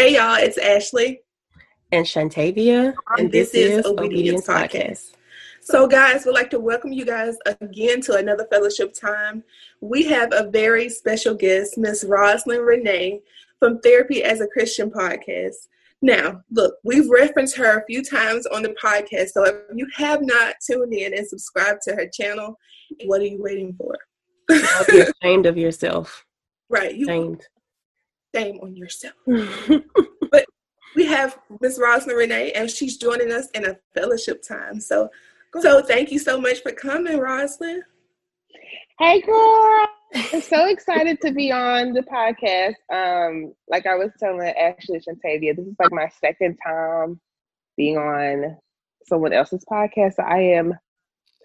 Hey y'all, it's Ashley and Shantavia, and this, this is Obedience, Obedience Podcast. Podcast. So, guys, we'd like to welcome you guys again to another fellowship time. We have a very special guest, Miss Roslyn Renee from Therapy as a Christian podcast. Now, look, we've referenced her a few times on the podcast, so if you have not tuned in and subscribed to her channel, what are you waiting for? be ashamed of yourself. Right. You, ashamed. Shame on yourself. but we have Miss Roslyn Renee, and she's joining us in a fellowship time. So, so thank you so much for coming, Roslyn. Hey, girl. I'm so excited to be on the podcast. Um, like I was telling Ashley Shantavia, this is like my second time being on someone else's podcast. So I am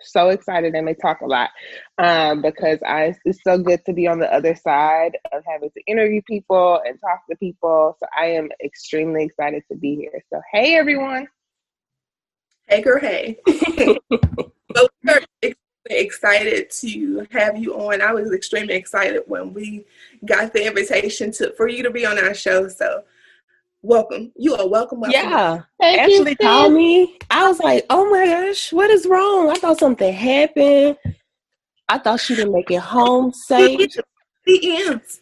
so excited and they talk a lot um, because I it's so good to be on the other side of having to interview people and talk to people. So I am extremely excited to be here. So hey everyone. Hey girl, hey. so we're excited to have you on. I was extremely excited when we got the invitation to for you to be on our show. So welcome. You are welcome. welcome. Yeah. Thank Ashley you, called me. I was like, oh my gosh, what is wrong? I thought something happened. I thought she didn't make it home safe. The ends.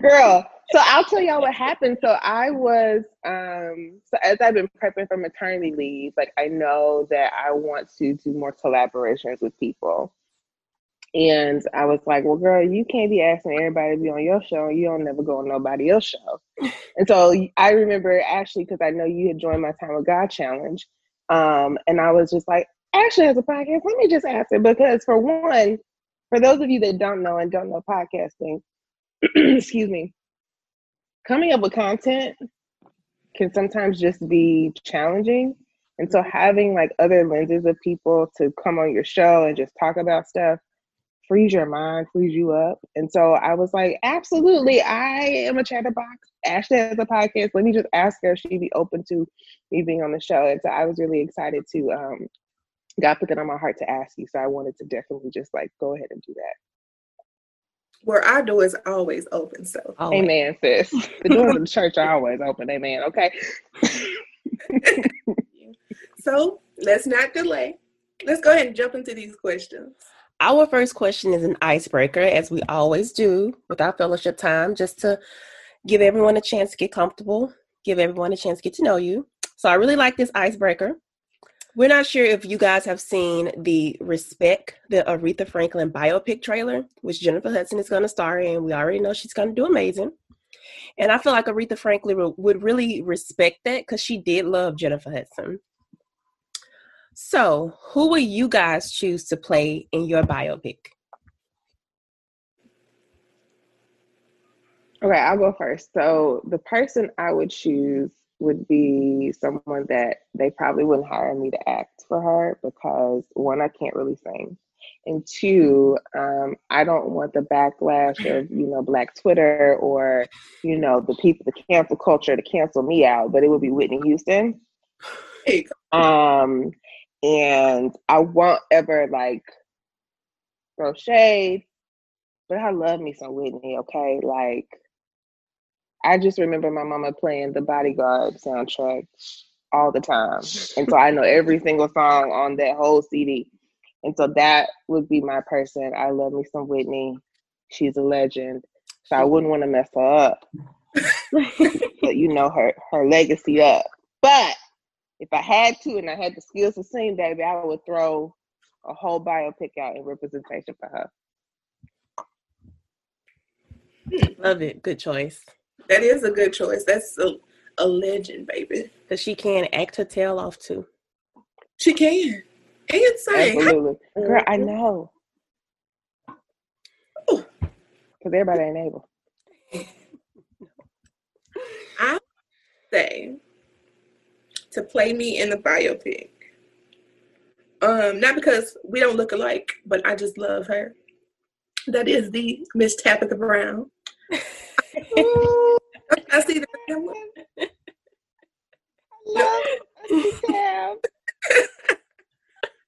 Girl, so I'll tell y'all what happened. So I was um so as I've been prepping for maternity leave, like I know that I want to do more collaborations with people. And I was like, well, girl, you can't be asking everybody to be on your show. You don't never go on nobody else's show. and so I remember Ashley, because I know you had joined my Time with God challenge. Um, and I was just like, Ashley has a podcast. Let me just ask her. Because for one, for those of you that don't know and don't know podcasting, excuse me, coming up with content can sometimes just be challenging. And so having like other lenses of people to come on your show and just talk about stuff frees your mind, frees you up. And so I was like, absolutely, I am a chatterbox. Ashley has a podcast. Let me just ask her if she'd be open to me being on the show. And so I was really excited to um God put that on my heart to ask you. So I wanted to definitely just like go ahead and do that. Where our door is always open. So always. Amen, sis. The doors of the church are always open. Amen. Okay. so let's not delay. Let's go ahead and jump into these questions. Our first question is an icebreaker, as we always do with our fellowship time, just to give everyone a chance to get comfortable, give everyone a chance to get to know you. So I really like this icebreaker. We're not sure if you guys have seen the Respect, the Aretha Franklin biopic trailer, which Jennifer Hudson is going to star in. We already know she's going to do amazing. And I feel like Aretha Franklin would really respect that because she did love Jennifer Hudson. So, who will you guys choose to play in your biopic? Okay, I'll go first. So, the person I would choose would be someone that they probably wouldn't hire me to act for her because one, I can't really sing. And two, um, I don't want the backlash of, you know, Black Twitter or, you know, the people, the cancel culture to cancel me out, but it would be Whitney Houston. Um, and I won't ever like throw shade, but I love me some Whitney, okay? Like, I just remember my mama playing the Bodyguard soundtrack all the time. And so I know every single song on that whole CD. And so that would be my person. I love me some Whitney. She's a legend. So I wouldn't want to mess her up. but you know her her legacy up. But if I had to and I had the skills to sing, baby, I would throw a whole biopic out in representation for her. Hmm. Love it. Good choice. That is a good choice. That's a, a legend, baby. Because she can act her tail off too. She can. And sing. Absolutely. Girl, I mm-hmm. know. Oh. Because everybody ain't able. I say to play me in the biopic. Um, not because we don't look alike, but I just love her. That is the Miss Tabitha Brown. I see the camera. love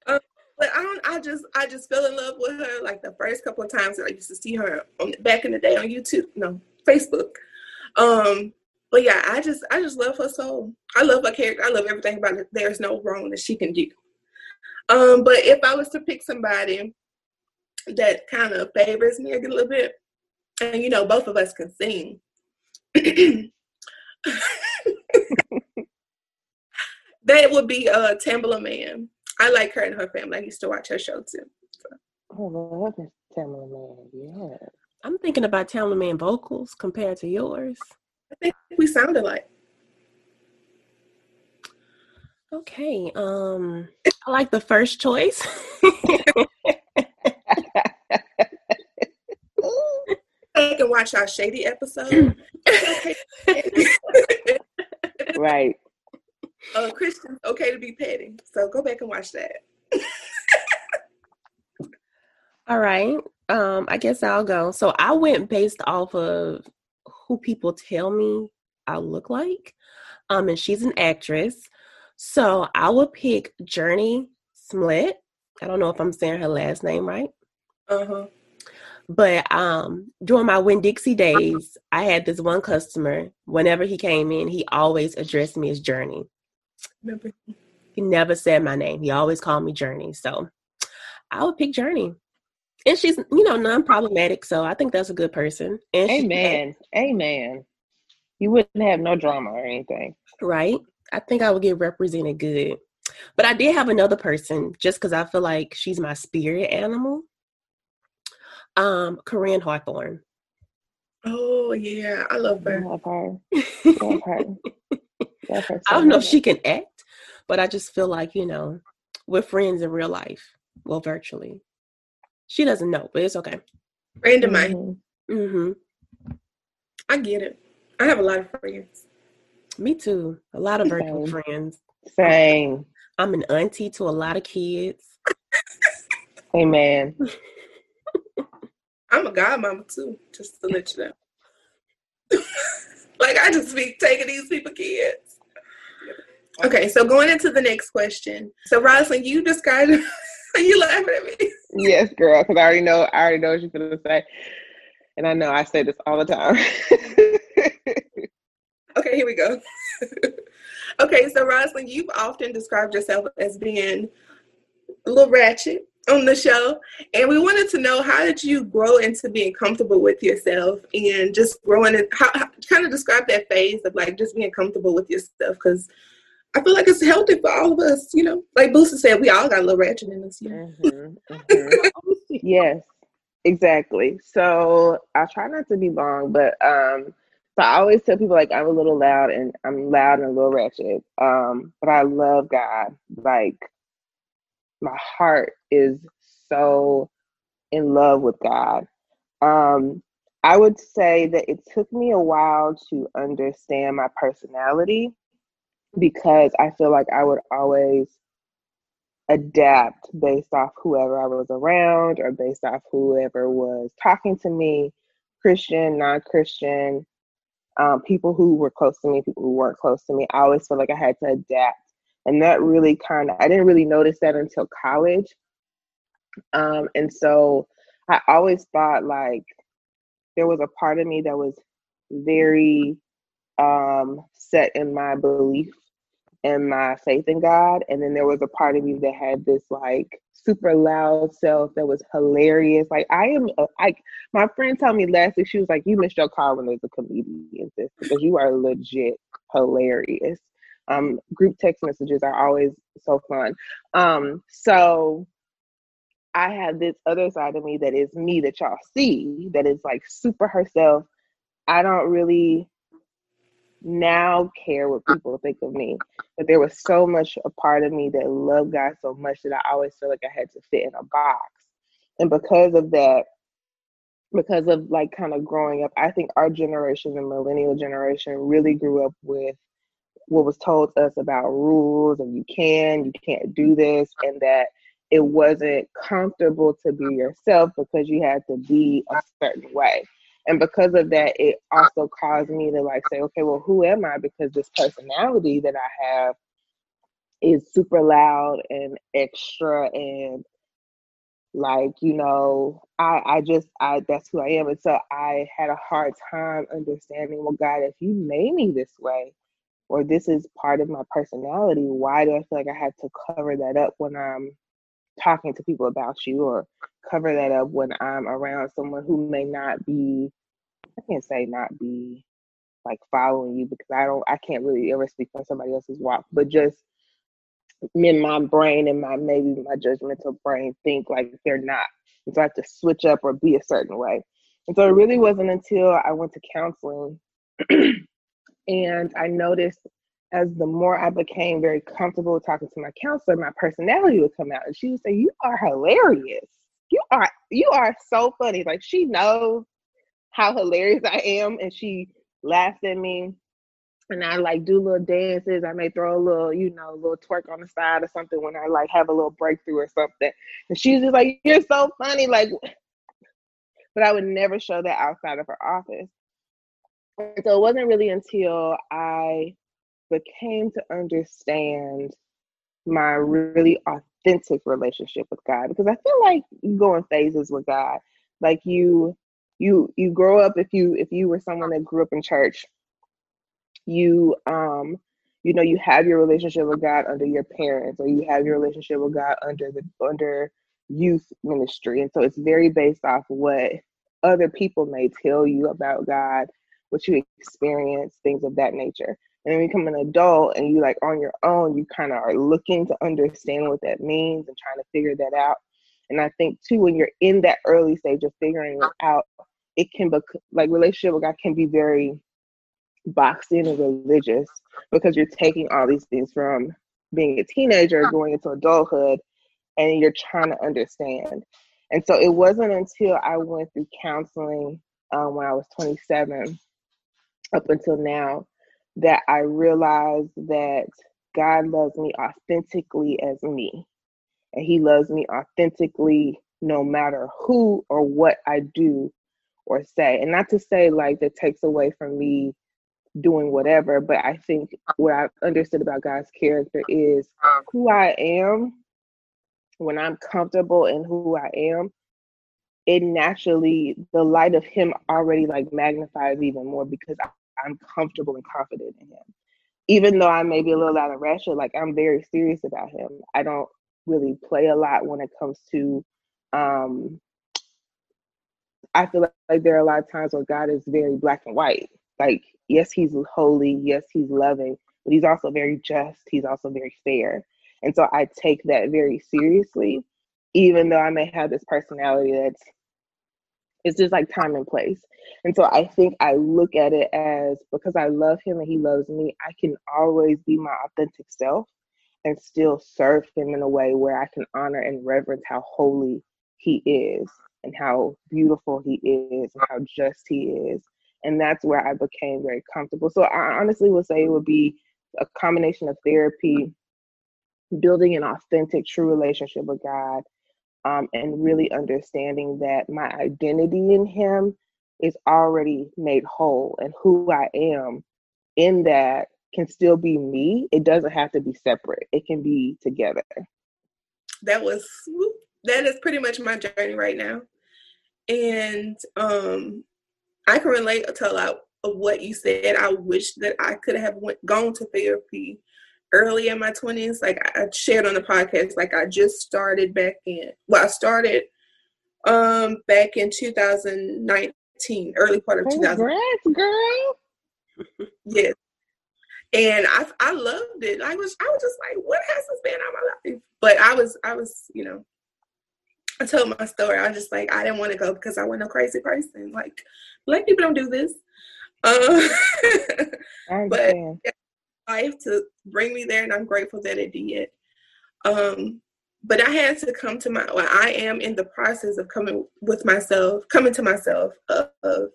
um, but I don't. I just, I just fell in love with her. Like the first couple of times that I used to see her on back in the day on YouTube, no Facebook. Um, but yeah, I just I just love her so. I love her character. I love everything about it. There's no wrong that she can do. Um, but if I was to pick somebody that kind of favors me a little bit, and you know, both of us can sing. that would be uh Tamela Mann. I like her and her family. I used to watch her show too. So. Oh, I love Tamela Mann. Yeah. I'm thinking about Tamela Mann vocals compared to yours. I think we sounded like. Okay. Um I like the first choice. I can watch our shady episode. right. Uh Christian's okay to be petty. So go back and watch that. All right. Um, I guess I'll go. So I went based off of who people tell me I look like. Um, and she's an actress. So I would pick Jurnee Smollett. I don't know if I'm saying her last name right. Uh-huh. But um during my Winn Dixie days, I had this one customer. Whenever he came in, he always addressed me as Journey. Remember? He never said my name. He always called me Journey. So I would pick Jurnee and she's you know non-problematic so i think that's a good person. And amen. Amen. You wouldn't have no drama or anything. Right? I think i would get represented good. But i did have another person just because i feel like she's my spirit animal. Um Koryn Hawthorne. Oh yeah. I love her, love her. Love her. love her so i don't know if she can act but i just feel like you know we're friends in real life. Well virtually she doesn't know, but it's okay. Random mm-hmm. mm-hmm. I get it. I have a lot of friends. Me too. A lot of virtual Same. friends. Same. I'm an auntie to a lot of kids. Amen. I'm a godmama too, just to let you know. like I just be taking these people kids. Okay, so going into the next question. So Rosalind, you described you laughing at me. Yes, girl, because I already know I already know what you're gonna say. And I know I say this all the time. okay, here we go. okay, so Rosalind, you've often described yourself as being a little ratchet on the show. And we wanted to know how did you grow into being comfortable with yourself and just growing and how, how kind of describe that phase of like just being comfortable with yourself because I feel like it's healthy for all of us, you know. Like Booster said, we all got a little ratchet in us. You know? mm-hmm, mm-hmm. yes, exactly. So I try not to be long, but um, so I always tell people like I'm a little loud and I'm loud and a little ratchet. Um, but I love God. Like my heart is so in love with God. Um, I would say that it took me a while to understand my personality because I feel like I would always adapt based off whoever I was around or based off whoever was talking to me, Christian, non Christian, um, people who were close to me, people who weren't close to me. I always felt like I had to adapt. And that really kind of, I didn't really notice that until college. Um, and so I always thought like there was a part of me that was very um, set in my belief and my faith in God. And then there was a part of me that had this like super loud self that was hilarious. Like I am, like my friend told me last week, she was like, "You missed your car when there's a comedian, sis, because you are legit hilarious." Um, group text messages are always so fun. Um, so I have this other side of me that is me that y'all see that is like super herself. I don't really now care what uh, people think of me. But there was so much a part of me that loved God so much that I always felt like I had to fit in a box. And because of that, because of like kind of growing up, I think our generation, the millennial generation, really grew up with what was told us about rules and you can, you can't do this, and that it wasn't comfortable to be yourself because you had to be a certain way. And because of that, it also caused me to like say, okay, well, who am I? Because this personality that I have is super loud and extra and Like, you know, I I just I that's who I am. And so I had a hard time understanding, well, God, if you made me this way, or this is part of my personality, why do I feel like I have to cover that up when I'm talking to people about you or cover that up when I'm around someone who may not be I can't say not be like following you because I don't I can't really ever speak on somebody else's walk, but just in my brain and my maybe my judgmental brain think like they're not. And so I have to switch up or be a certain way. And so it really wasn't until I went to counseling and I noticed as the more I became very comfortable talking to my counselor, my personality would come out and she would say, You are hilarious. You are you are so funny. Like she knows how hilarious I am and she laughs at me and I like do little dances. I may throw a little, you know, a little twerk on the side or something when I like have a little breakthrough or something. And she's just like, You're so funny. Like, but I would never show that outside of her office. And so it wasn't really until I became to understand my really authentic relationship with God because I feel like you go in phases with God. Like you you you grow up if you if you were someone that grew up in church you um you know you have your relationship with god under your parents or you have your relationship with god under the under youth ministry and so it's very based off what other people may tell you about god what you experience things of that nature and then you become an adult and you like on your own you kind of are looking to understand what that means and trying to figure that out and i think too when you're in that early stage of figuring it out it can be like relationship with god can be very boxed in and religious because you're taking all these things from being a teenager going into adulthood and you're trying to understand. And so it wasn't until I went through counseling um, when I was 27 up until now that I realized that God loves me authentically as me. And He loves me authentically no matter who or what I do or say. And not to say like that takes away from me doing whatever. But I think what I've understood about God's character is who I am when I'm comfortable in who I am. It naturally, the light of Him already like magnifies even more because I'm comfortable and confident in Him. Even though I may be a little out of ratchet, like I'm very serious about Him. I don't really play a lot when it comes to um I feel like, like there are a lot of times where God is very black and white. Like yes, he's holy, yes, he's loving, but he's also very just, he's also very fair. And so I take that very seriously, even though I may have this personality that's it's just like time and place. And so I think I look at it as because I love him and he loves me, I can always be my authentic self and still serve him in a way where I can honor and reverence how holy he is and how beautiful he is and how just he is and that's where I became very comfortable. So I honestly would say it would be a combination of therapy, building an authentic, true relationship with God, um, and really understanding that my identity in Him is already made whole, and who I am in that can still be me. It doesn't have to be separate. It can be together. That was that is pretty much my journey right now. And um I can relate to a lot of what you said. I wish that I could have went, gone to therapy early in my 20s. Like I shared on the podcast, like I just started back in, well, I started um back in 2019, early part of Congrats, 2000. girl. yes. And I I loved it. I was I was just like, what has this been on my life? But I was I was, you know, I told my story. I was just like, I didn't want to go because I wasn't a crazy person. Like, black people don't do this. Uh, but life to bring me there, and I'm grateful that it did. Um, but I had to come to my. Well, I am in the process of coming with myself, coming to myself of, of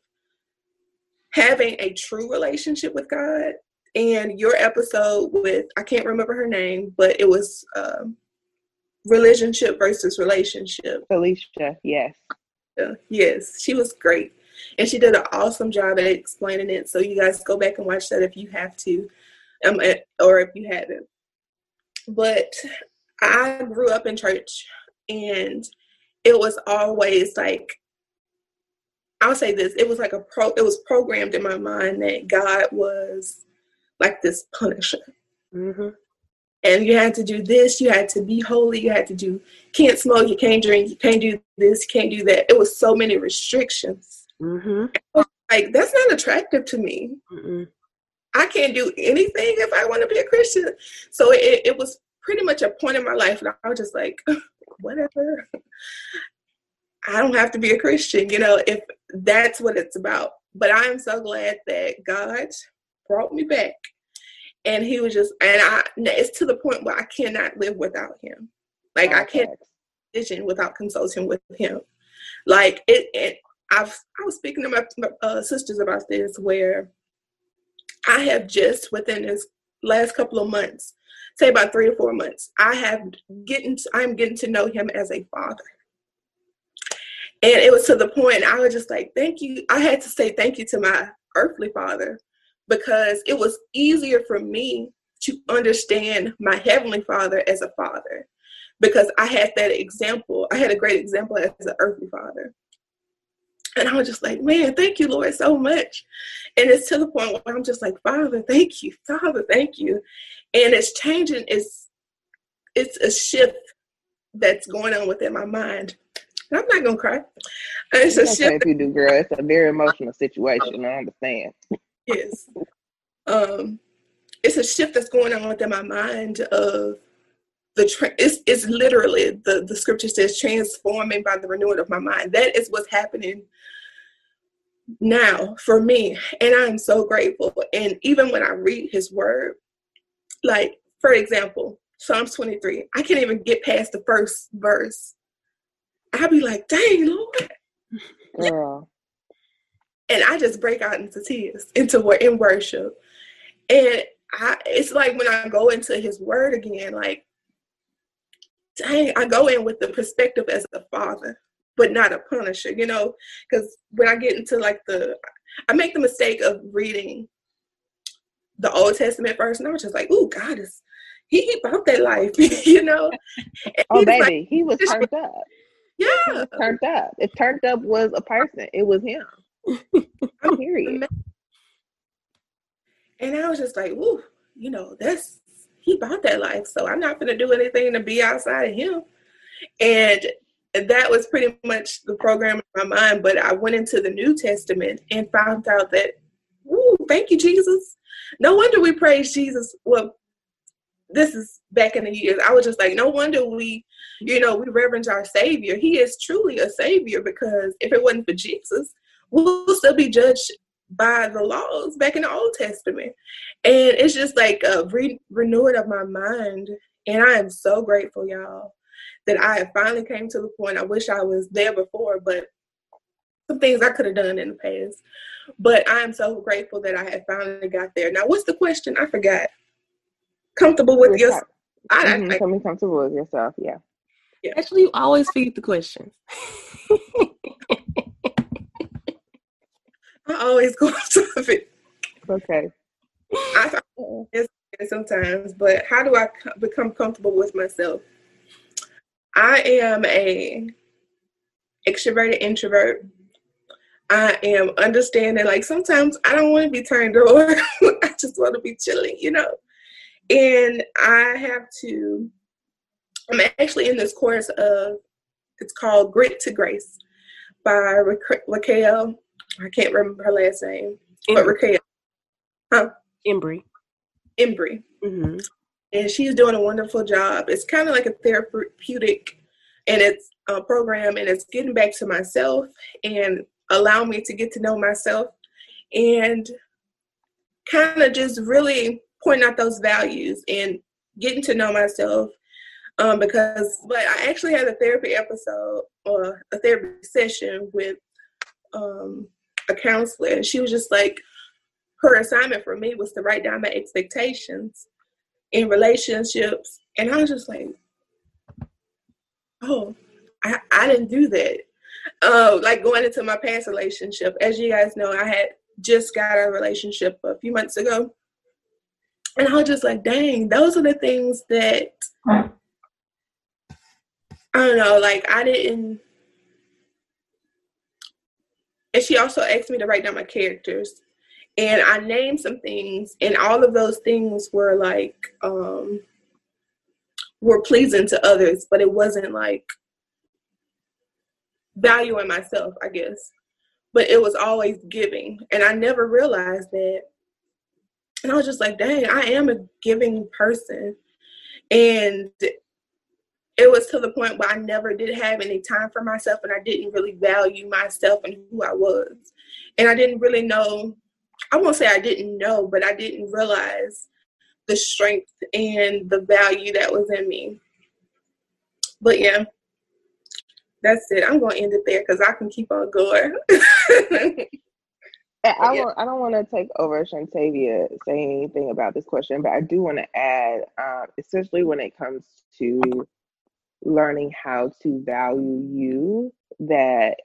having a true relationship with God. And your episode with I can't remember her name, but it was. Um, relationship versus relationship. Felicia, yes. Yes, she was great. And she did an awesome job at explaining it. So you guys go back and watch that if you have to, um, eh, or if you haven't. But I grew up in church, and it was always like I'll say this, it was like a pro it was programmed in my mind that God was like this punisher. Mm-hmm. And you had to do this, you had to be holy, you had to do can't smoke, you can't drink, you can't do this, you can't do that. It was so many restrictions. Mm-hmm. Like that's not attractive to me. Mm-mm. I can't do anything if I want to be a Christian. So it, it was pretty much a point in my life, and I was just like, whatever. I don't have to be a Christian, you know, if that's what it's about. But I am so glad that God brought me back. And he was just, and I, it's to the point where I cannot live without him. Like okay. I can't vision without consulting with him. Like it, it I've, I was speaking to my, my uh, sisters about this where I have just within this last couple of months, say about three or four months, I have getting, I'm getting to know him as a father. And it was to the point I was just like, thank you. I had to say thank you to my earthly father because it was easier for me to understand my heavenly father as a father because I had that example. I had a great example as an earthly father. And I was just like, man, thank you, Lord, so much. And it's to the point where I'm just like, Father, thank you, Father, thank you. And it's changing, it's it's a shift that's going on within my mind I'm not gonna cry. It's a shift. If you do, girl, it's a very emotional situation. I understand. Yes. Um, it's a shift that's going on within my mind of the tra- it's it's literally the the scripture says transforming by the renewing of my mind. That is what's happening now for me, and I'm so grateful. And even when I read His Word, like for example, Psalms 23, I can't even get past the first verse I'd be like, dang, Lord. Girl. And I just break out into tears, into in worship. And I, it's like when I go into his word again, like, dang, I go in with the perspective as a father, but not a punisher, you know? Because when I get into like the, I make the mistake of reading the Old Testament first, and I was just like, "Ooh, God is he, he about that life," you know. And oh, baby, like, he was turned up. Yeah. turned up. If turned up was a person, it was him. Period. And I was just like, "Ooh, you know, that's he bought that life, so I'm not gonna do anything to be outside of him. And that was pretty much the program in my mind. But I went into the New Testament and found out that, ooh, thank you, Jesus. No wonder we praise Jesus. Well, this is back in the years. I was just like, no wonder we, you know, we reverence our Savior. He is truly a Savior because if it wasn't for Jesus, we'll still be judged by the laws back in the Old Testament. And it's just like a re- renewing of my mind. And I am so grateful, y'all, that I have finally came to the point. I wish I was there before, but some things I could have done in the past. But I am so grateful that I have finally got there. Now, what's the question? I forgot comfortable with yourself. I, mm-hmm, I, becoming comfortable with yourself. Yeah. yeah. Actually, you always feed the questions. I always go off topic. Okay. I sometimes, but how do I become comfortable with myself? I am a extroverted introvert. I am understanding. Like sometimes I don't want to be turned on. I just want to be chilling, you know. And I have to, I'm actually in this course of, it's called Grit to Grace by Raquel. I can't remember her last name, Embry. but Raquel. Huh? Embry. Embry. Mm-hmm. And she's doing a wonderful job. It's kind of like a therapeutic and it's a program and it's getting back to myself and allow me to get to know myself and kind of just really pointing out those values and getting to know myself. Um, because, but I actually had a therapy episode or a therapy session with um, a counselor, and she was just like, her assignment for me was to write down my expectations in relationships, and I was just like, oh, I, I didn't do that. Uh, like going into my past relationship, as you guys know, I had just got a relationship a few months ago and I was just like, dang, those are the things that I don't know, like I didn't and she also asked me to write down my characters. And I named some things, and all of those things were like um, were pleasing to others, but it wasn't like valuing myself, I guess. But it was always giving, and I never realized that. And I was just like, dang, I am a giving person. And it was to the point where I never did have any time for myself and I didn't really value myself and who I was. And I didn't really know, I won't say I didn't know, but I didn't realize the strength and the value that was in me. But yeah, that's it. I'm going to end it there because I can keep on going. I, yeah. I don't want to take over Shantavia saying anything about this question, but I do want to add, um, especially when it comes to learning how to value you that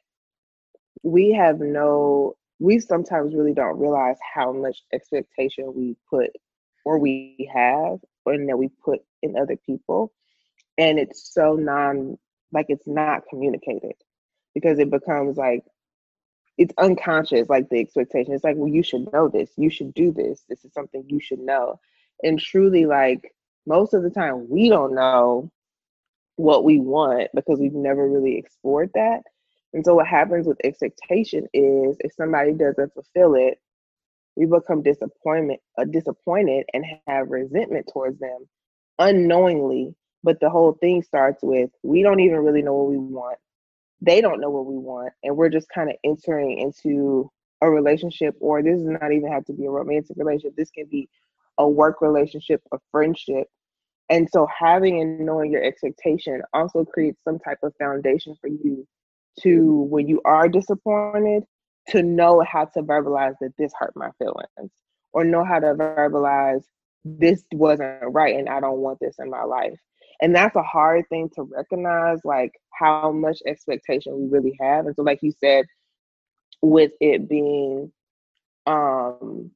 we have no we sometimes really don't realize how much expectation we put or we have and that we put in other people. And it's so non like it's not communicated because it becomes like it's unconscious like the expectation. It's like well you should know this. You should do this. This is something you should know. And truly like most of the time we don't know what we want because we've never really explored that. And so what happens with expectation is if somebody doesn't fulfill it, we become disappointment uh, disappointed and have resentment towards them unknowingly. But the whole thing starts with we don't even really know what we want. They don't know what we want, and we're just kind of entering into a relationship, or this does not even have to be a romantic relationship. This can be a work relationship, a friendship, and so having and knowing your expectation also creates some type of foundation for you to when you are disappointed to know how to verbalize that this hurt my feelings or know how to verbalize this wasn't right and I don't want this in my life. And that's a hard thing to recognize, like how much expectation we really have. And so, like you said, with it being um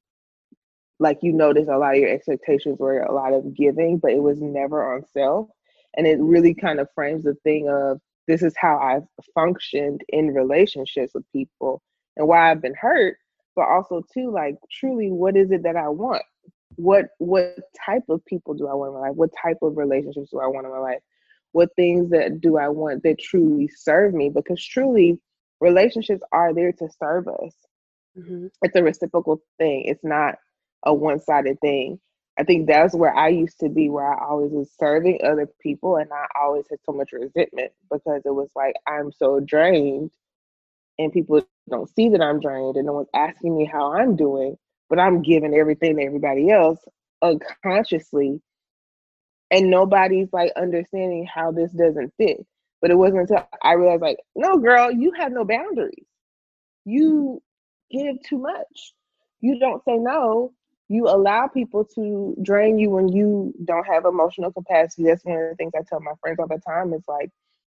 like you notice a lot of your expectations were a lot of giving, but it was never on self. And it really kind of frames the thing of this is how I've functioned in relationships with people and why I've been hurt, but also too like truly what is it that I want? What what type of people do I want in my life? What type of relationships do I want in my life? What things that do I want that truly serve me? Because truly relationships are there to serve us. Mm-hmm. It's a reciprocal thing. It's not a one sided thing. I think that's where I used to be, where I always was serving other people and I always had so much resentment because it was like I'm so drained and people don't see that I'm drained and no one's asking me how I'm doing, but I'm giving everything to everybody else unconsciously. And nobody's like understanding how this doesn't fit. But it wasn't until I realized, like, no, girl, you have no boundaries. You mm-hmm. give too much. You don't say no you allow people to drain you when you don't have emotional capacity. That's one of the things I tell my friends all the time. It's like,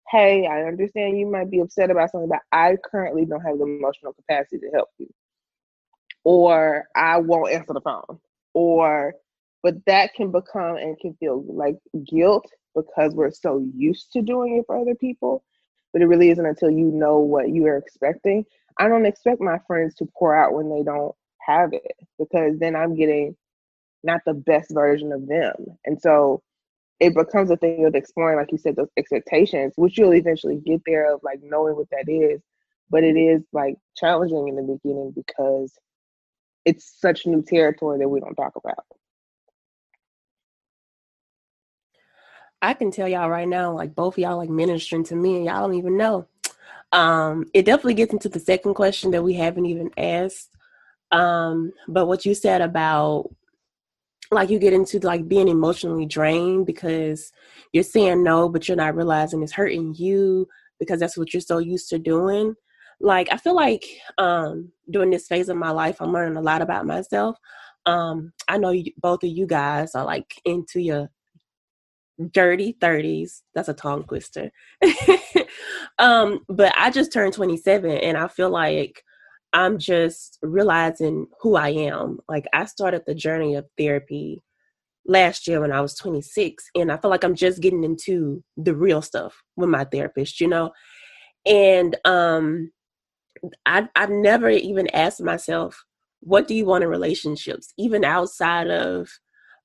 hey, I understand you might be upset about something, but I currently don't have the emotional capacity to help you. Or I won't answer the phone. Or, but that can become and can feel like guilt because we're so used to doing it for other people. But it really isn't until you know what you are expecting. I don't expect my friends to pour out when they don't have it because then I'm getting not the best version of them. And so it becomes a thing of exploring, like you said, those expectations, which you'll eventually get there of like knowing what that is. But it is like challenging in the beginning because it's such new territory that we don't talk about. I can tell y'all right now, like both y'all like ministering to me and y'all don't even know. Um, it definitely gets into the second question that we haven't even asked um, but what you said about like you get into like being emotionally drained because you're saying no, but you're not realizing it's hurting you because that's what you're so used to doing. Like I feel like um during this phase of my life I'm learning a lot about myself. Um I know you, both of you guys are like into your dirty 30s. That's a tongue twister. um but I just turned 27 and I feel like I'm just realizing who I am. Like I started the journey of therapy last year when I was 26 and I feel like I'm just getting into the real stuff with my therapist, you know. And um I, I've never even asked myself, what do you want in relationships, even outside of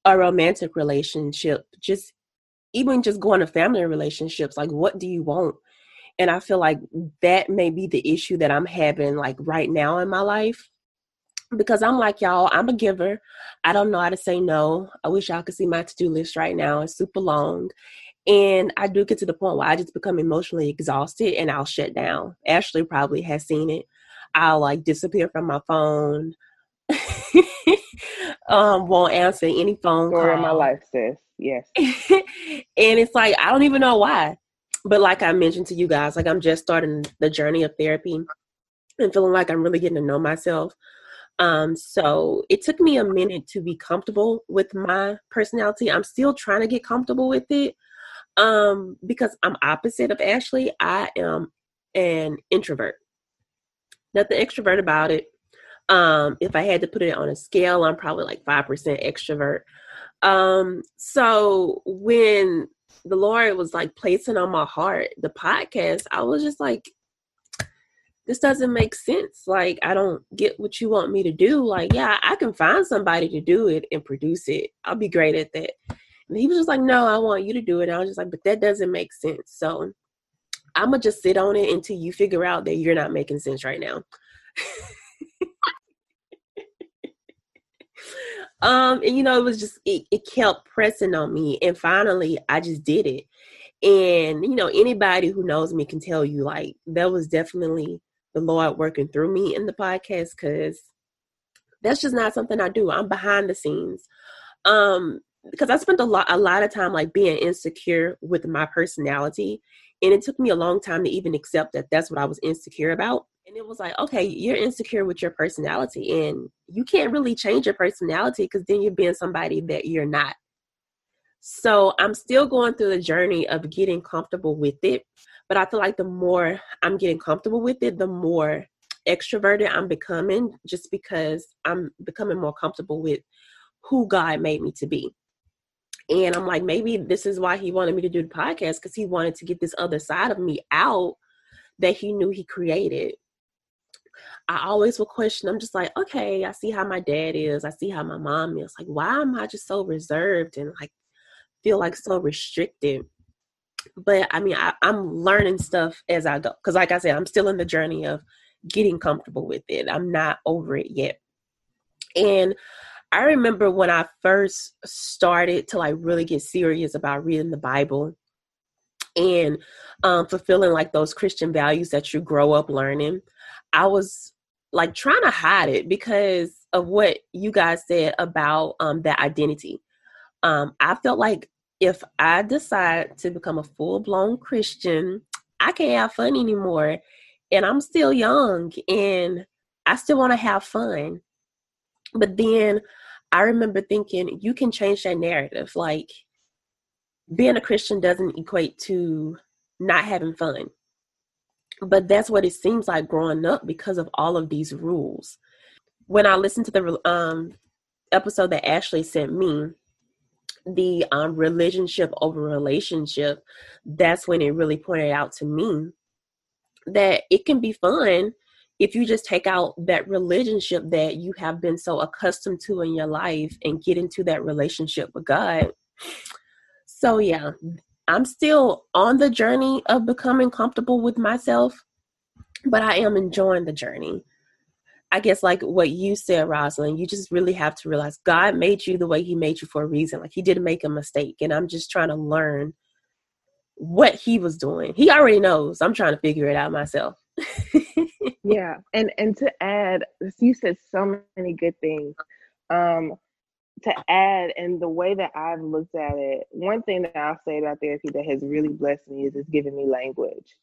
a romantic relationship, just even just going to family relationships, like what do you want? And I feel like that may be the issue that I'm having like right now in my life. Because I'm like, y'all, I'm a giver. I don't know how to say no. I wish y'all could see my to do list right now. It's super long. And I do get to the point where I just become emotionally exhausted and I'll shut down. Ashley probably has seen it. I'll like disappear from my phone. um, won't answer any phone Story call. of my life, sis. Yes. and it's like I don't even know why. But like I mentioned to you guys, like I'm just starting the journey of therapy and feeling like I'm really getting to know myself. Um, so it took me a minute to be comfortable with my personality. I'm still trying to get comfortable with it um, because I'm opposite of Ashley. I am an introvert. Nothing extrovert about it. Um, if I had to put it on a scale, I'm probably like 5% extrovert. Um, so when the Lord was like placing on my heart the podcast, I was just like, this doesn't make sense. Like, I don't get what you want me to do. Like, yeah, I can find somebody to do it and produce it. I'll be great at that. And he was just like, no, I want you to do it. And I was just like, but that doesn't make sense. So I'm going to just sit on it until you figure out that you're not making sense right now. um, and you know, it was just, it, it kept pressing on me. And finally, I just did it. And, you know, anybody who knows me can tell you, like, that was definitely the Lord working through me in the podcast because that's just not something I do. I'm behind the scenes. Um, because I spent a lot a lot of time like being insecure with my personality and it took me a long time to even accept that that's what I was insecure about and it was like okay you're insecure with your personality and you can't really change your personality because then you're being somebody that you're not so I'm still going through the journey of getting comfortable with it but I feel like the more I'm getting comfortable with it the more extroverted I'm becoming just because I'm becoming more comfortable with who God made me to be. And I'm like, maybe this is why he wanted me to do the podcast because he wanted to get this other side of me out that he knew he created. I always will question, I'm just like, okay, I see how my dad is. I see how my mom is. Like, why am I just so reserved and like feel like so restricted? But I mean, I, I'm learning stuff as I go. Because, like I said, I'm still in the journey of getting comfortable with it. I'm not over it yet. And I remember when I first started to like really get serious about reading the Bible and um, fulfilling like those Christian values that you grow up learning. I was like trying to hide it because of what you guys said about um, that identity. Um, I felt like if I decide to become a full blown Christian, I can't have fun anymore. And I'm still young and I still want to have fun. But then I remember thinking, you can change that narrative. Like, being a Christian doesn't equate to not having fun. But that's what it seems like growing up because of all of these rules. When I listened to the um, episode that Ashley sent me, the um, relationship over relationship, that's when it really pointed out to me that it can be fun if you just take out that relationship that you have been so accustomed to in your life and get into that relationship with God. So, yeah, I'm still on the journey of becoming comfortable with myself, but I am enjoying the journey. I guess, like what you said, Rosalind, you just really have to realize God made you the way He made you for a reason. Like, He didn't make a mistake. And I'm just trying to learn what He was doing. He already knows. I'm trying to figure it out myself. yeah and and to add you said so many good things um to add and the way that i've looked at it one thing that i'll say about therapy that has really blessed me is it's given me language.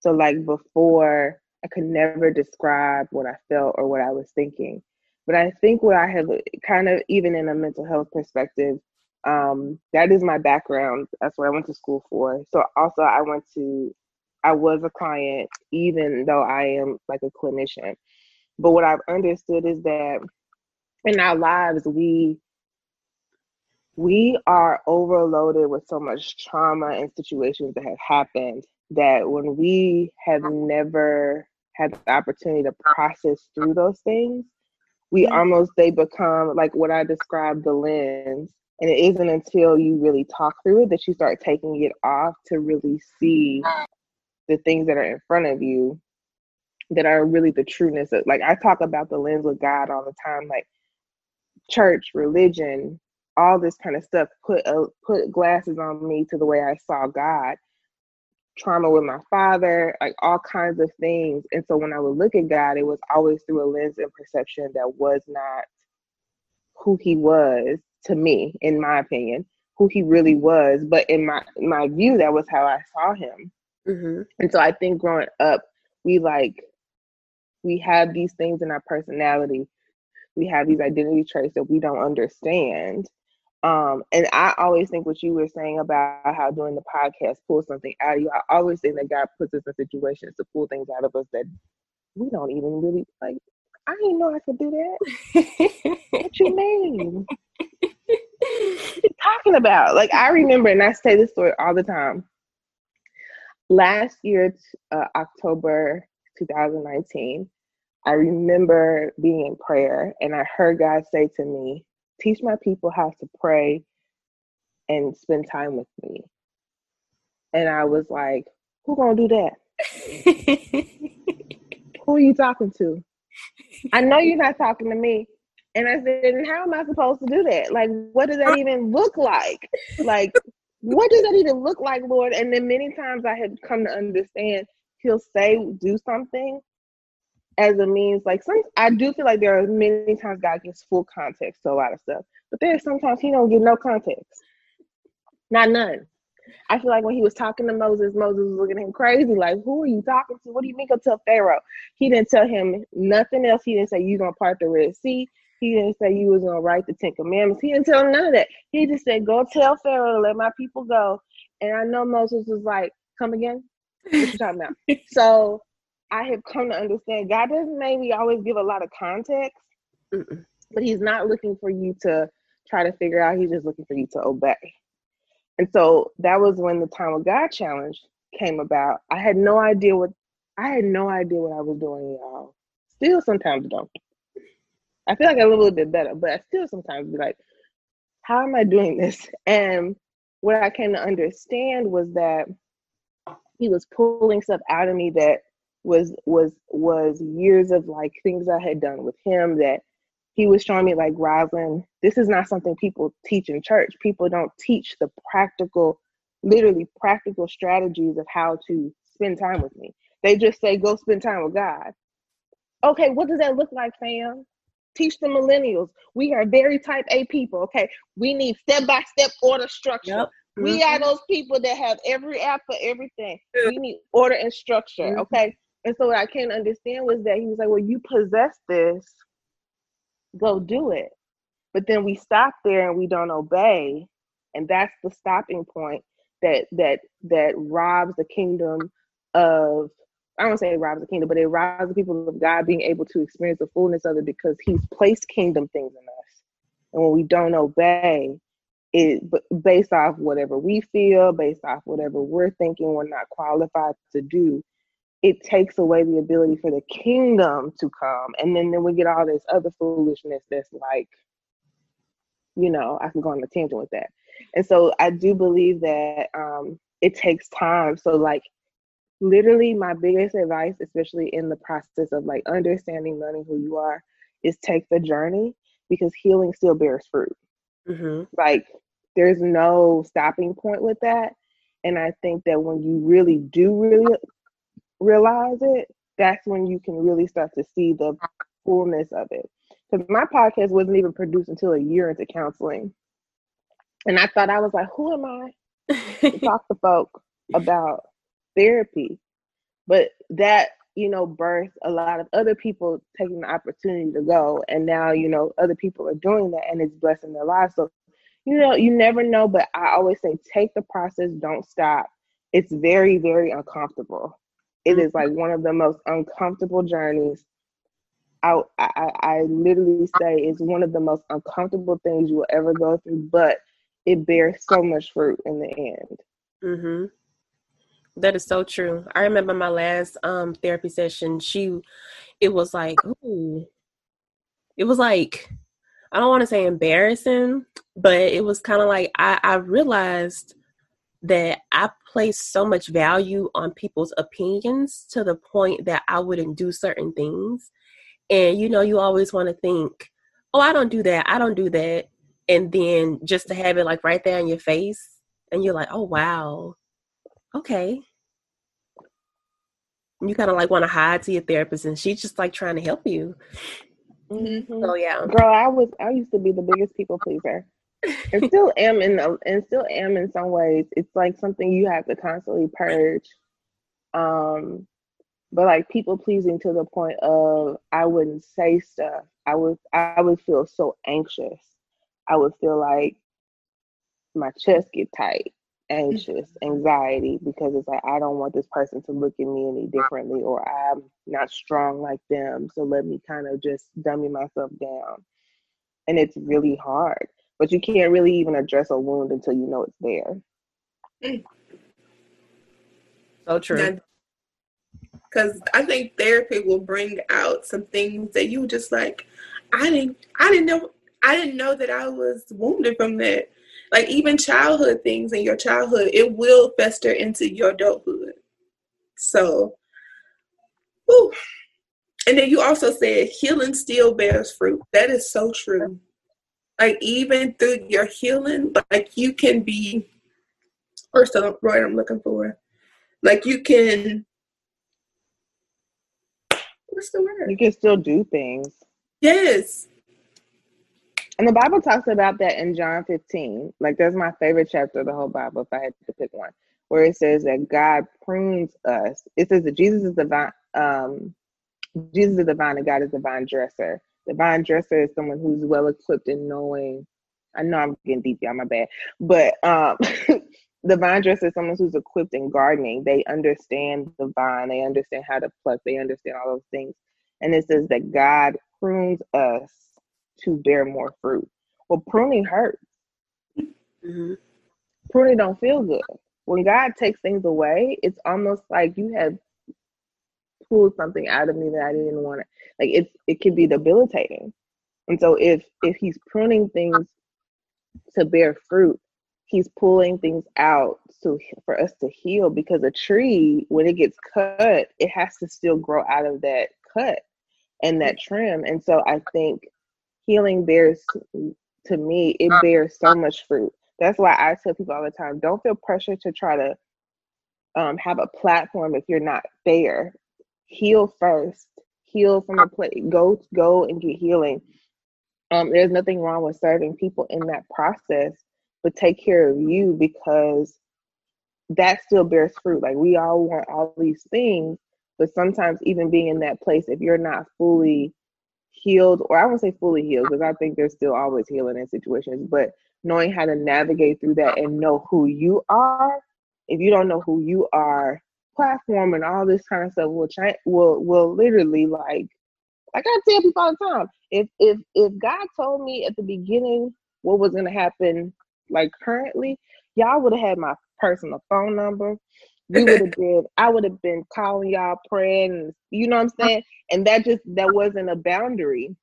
So like before i could never describe what i felt or what i was thinking but i think what i have kind of even in a mental health perspective um that is my background. That's what i went to school for. So also i went to I was a client, even though I am like a clinician. But what I've understood is that in our lives, we we are overloaded with so much trauma and situations that have happened that when we have never had the opportunity to process through those things, we mm-hmm. almost they become like what I described the lens. And it isn't until you really talk through it that you start taking it off to really see the things that are in front of you that are really the trueness of like I talk about the lens of God all the time, like church, religion, all this kind of stuff put uh, put glasses on me to the way I saw God. Trauma with my father, like all kinds of things. And so when I would look at God, it was always through a lens and perception that was not who he was to me, in my opinion, who he really was. But in my my view, that was how I saw him. Mm-hmm. And so I think growing up, we like we have these things in our personality we have these identity traits that we don't understand um, and I always think what you were saying about how doing the podcast pulls something out of you. I always think that God puts us in situations to pull things out of us that we don't even really like. I didn't know I could do that. what you mean? what you talking about? Like I remember, and I say this story all the time. Last year, uh, October 2019, I remember being in prayer and I heard God say to me, Teach my people how to pray and spend time with me. And I was like, Who gonna do that? Who are you talking to? I know you're not talking to me. And I said, and how am I supposed to do that? Like, what does that even look like? Like, what does that even look like, Lord? And then many times I had come to understand he'll say, do something, as a means like some I do feel like there are many times God gives full context to a lot of stuff, but there's sometimes he don't give no context. Not none. I feel like when he was talking to Moses, Moses was looking at him crazy, like, who are you talking to? What do you mean go tell Pharaoh? He didn't tell him nothing else. He didn't say you're gonna part the Red Sea. He didn't say you was gonna write the Ten Commandments. He didn't tell none of that. He just said, Go tell Pharaoh to let my people go. And I know Moses was like, Come again? What you talking about? so I have come to understand God doesn't maybe always give a lot of context, Mm-mm. but He's not looking for you to try to figure out. He's just looking for you to obey. And so that was when the time of God challenge came about. I had no idea what I had no idea what I was doing, y'all. Still sometimes don't. I feel like I live a little bit better, but I still sometimes be like, how am I doing this? And what I came to understand was that he was pulling stuff out of me that was was was years of like things I had done with him that he was showing me like Rosalind, this is not something people teach in church. People don't teach the practical, literally practical strategies of how to spend time with me. They just say, go spend time with God. Okay, what does that look like, fam? Teach the millennials. We are very type A people. Okay, we need step by step order structure. Yep. We mm-hmm. are those people that have every app for everything. We need order and structure. Mm-hmm. Okay, and so what I can't understand was that he was like, Well, you possess this, go do it. But then we stop there and we don't obey. And that's the stopping point that that that robs the kingdom of I don't say it robs the kingdom, but it robs the people of God being able to experience the fullness of it because He's placed kingdom things in us. And when we don't obey, it based off whatever we feel, based off whatever we're thinking we're not qualified to do, it takes away the ability for the kingdom to come. And then, then we get all this other foolishness that's like, you know, I can go on a tangent with that. And so I do believe that um, it takes time. So, like, literally, my biggest advice, especially in the process of like understanding, learning who you are, is take the journey because healing still bears fruit. Mm-hmm. Like, there's no stopping point with that. And I think that when you really do really realize it, that's when you can really start to see the fullness of it. Because my podcast wasn't even produced until a year into counseling. And I thought I was like, who am I to talk to folk about therapy? But that, you know, birthed a lot of other people taking the opportunity to go. And now, you know, other people are doing that and it's blessing their lives. So, you know, you never know, but I always say take the process, don't stop. It's very, very uncomfortable. It is like one of the most uncomfortable journeys. I, I, I literally say it's one of the most uncomfortable things you will ever go through, but it bears so much fruit in the end. Mm-hmm. That is so true. I remember my last um therapy session, she it was like, ooh. It was like I don't want to say embarrassing, but it was kind of like I, I realized that I place so much value on people's opinions to the point that I wouldn't do certain things. And you know, you always want to think, oh, I don't do that. I don't do that. And then just to have it like right there in your face, and you're like, oh, wow. Okay. You kind of like want to hide to your therapist, and she's just like trying to help you. Mm-hmm. So yeah, girl, I was I used to be the biggest people pleaser, and still am in the, and still am in some ways. It's like something you have to constantly purge. Um, but like people pleasing to the point of I wouldn't say stuff. I would I would feel so anxious. I would feel like my chest get tight anxious, anxiety, because it's like I don't want this person to look at me any differently, or I'm not strong like them. So let me kind of just dummy myself down. And it's really hard, but you can't really even address a wound until you know it's there. So true. Because I think therapy will bring out some things that you just like. I didn't. I didn't know. I didn't know that I was wounded from that like even childhood things in your childhood, it will fester into your adulthood. So, whew. and then you also said healing still bears fruit. That is so true. Like even through your healing, like you can be. First, the word I'm looking for. Like you can. What's the word? You can still do things. Yes, and the Bible talks about that in John 15. Like that's my favorite chapter of the whole Bible, if I had to pick one, where it says that God prunes us. It says that Jesus is divine, um, Jesus is divine and God is divine dresser. Divine dresser is someone who's well equipped in knowing. I know I'm getting deep, y'all, my bad. But um divine dresser is someone who's equipped in gardening. They understand the vine, they understand how to pluck, they understand all those things. And it says that God prunes us to bear more fruit. Well, pruning hurts. Mm-hmm. Pruning don't feel good. When God takes things away, it's almost like you have pulled something out of me that I didn't want. To. Like it's it can be debilitating. And so if if He's pruning things to bear fruit, He's pulling things out so for us to heal. Because a tree, when it gets cut, it has to still grow out of that cut and that trim. And so I think healing bears to me it bears so much fruit. That's why i tell people all the time don't feel pressure to try to um, have a platform if you're not there. Heal first. Heal from a place go go and get healing. Um, there's nothing wrong with serving people in that process but take care of you because that still bears fruit. Like we all want all these things but sometimes even being in that place if you're not fully healed, or I won't say fully healed, because I think there's still always healing in situations, but knowing how to navigate through that and know who you are. If you don't know who you are, platform and all this kind of stuff will change will will literally like like I tell people all the time. If if if God told me at the beginning what was gonna happen like currently, y'all would have had my personal phone number we would have been I would have been calling y'all praying, you know what I'm saying? And that just that wasn't a boundary.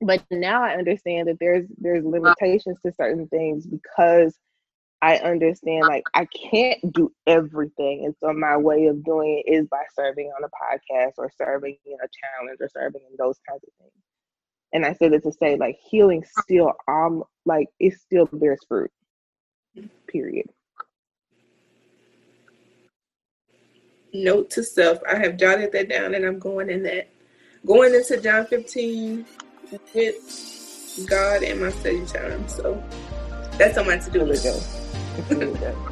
But now I understand that there's there's limitations to certain things because I understand like I can't do everything. And so my way of doing it is by serving on a podcast or serving in a challenge or serving in those kinds of things. And I said it to say like healing still um like it still bears fruit. Period. Note to self. I have jotted that down and I'm going in that. Going into John 15 with God and my study time. So that's on my to do list.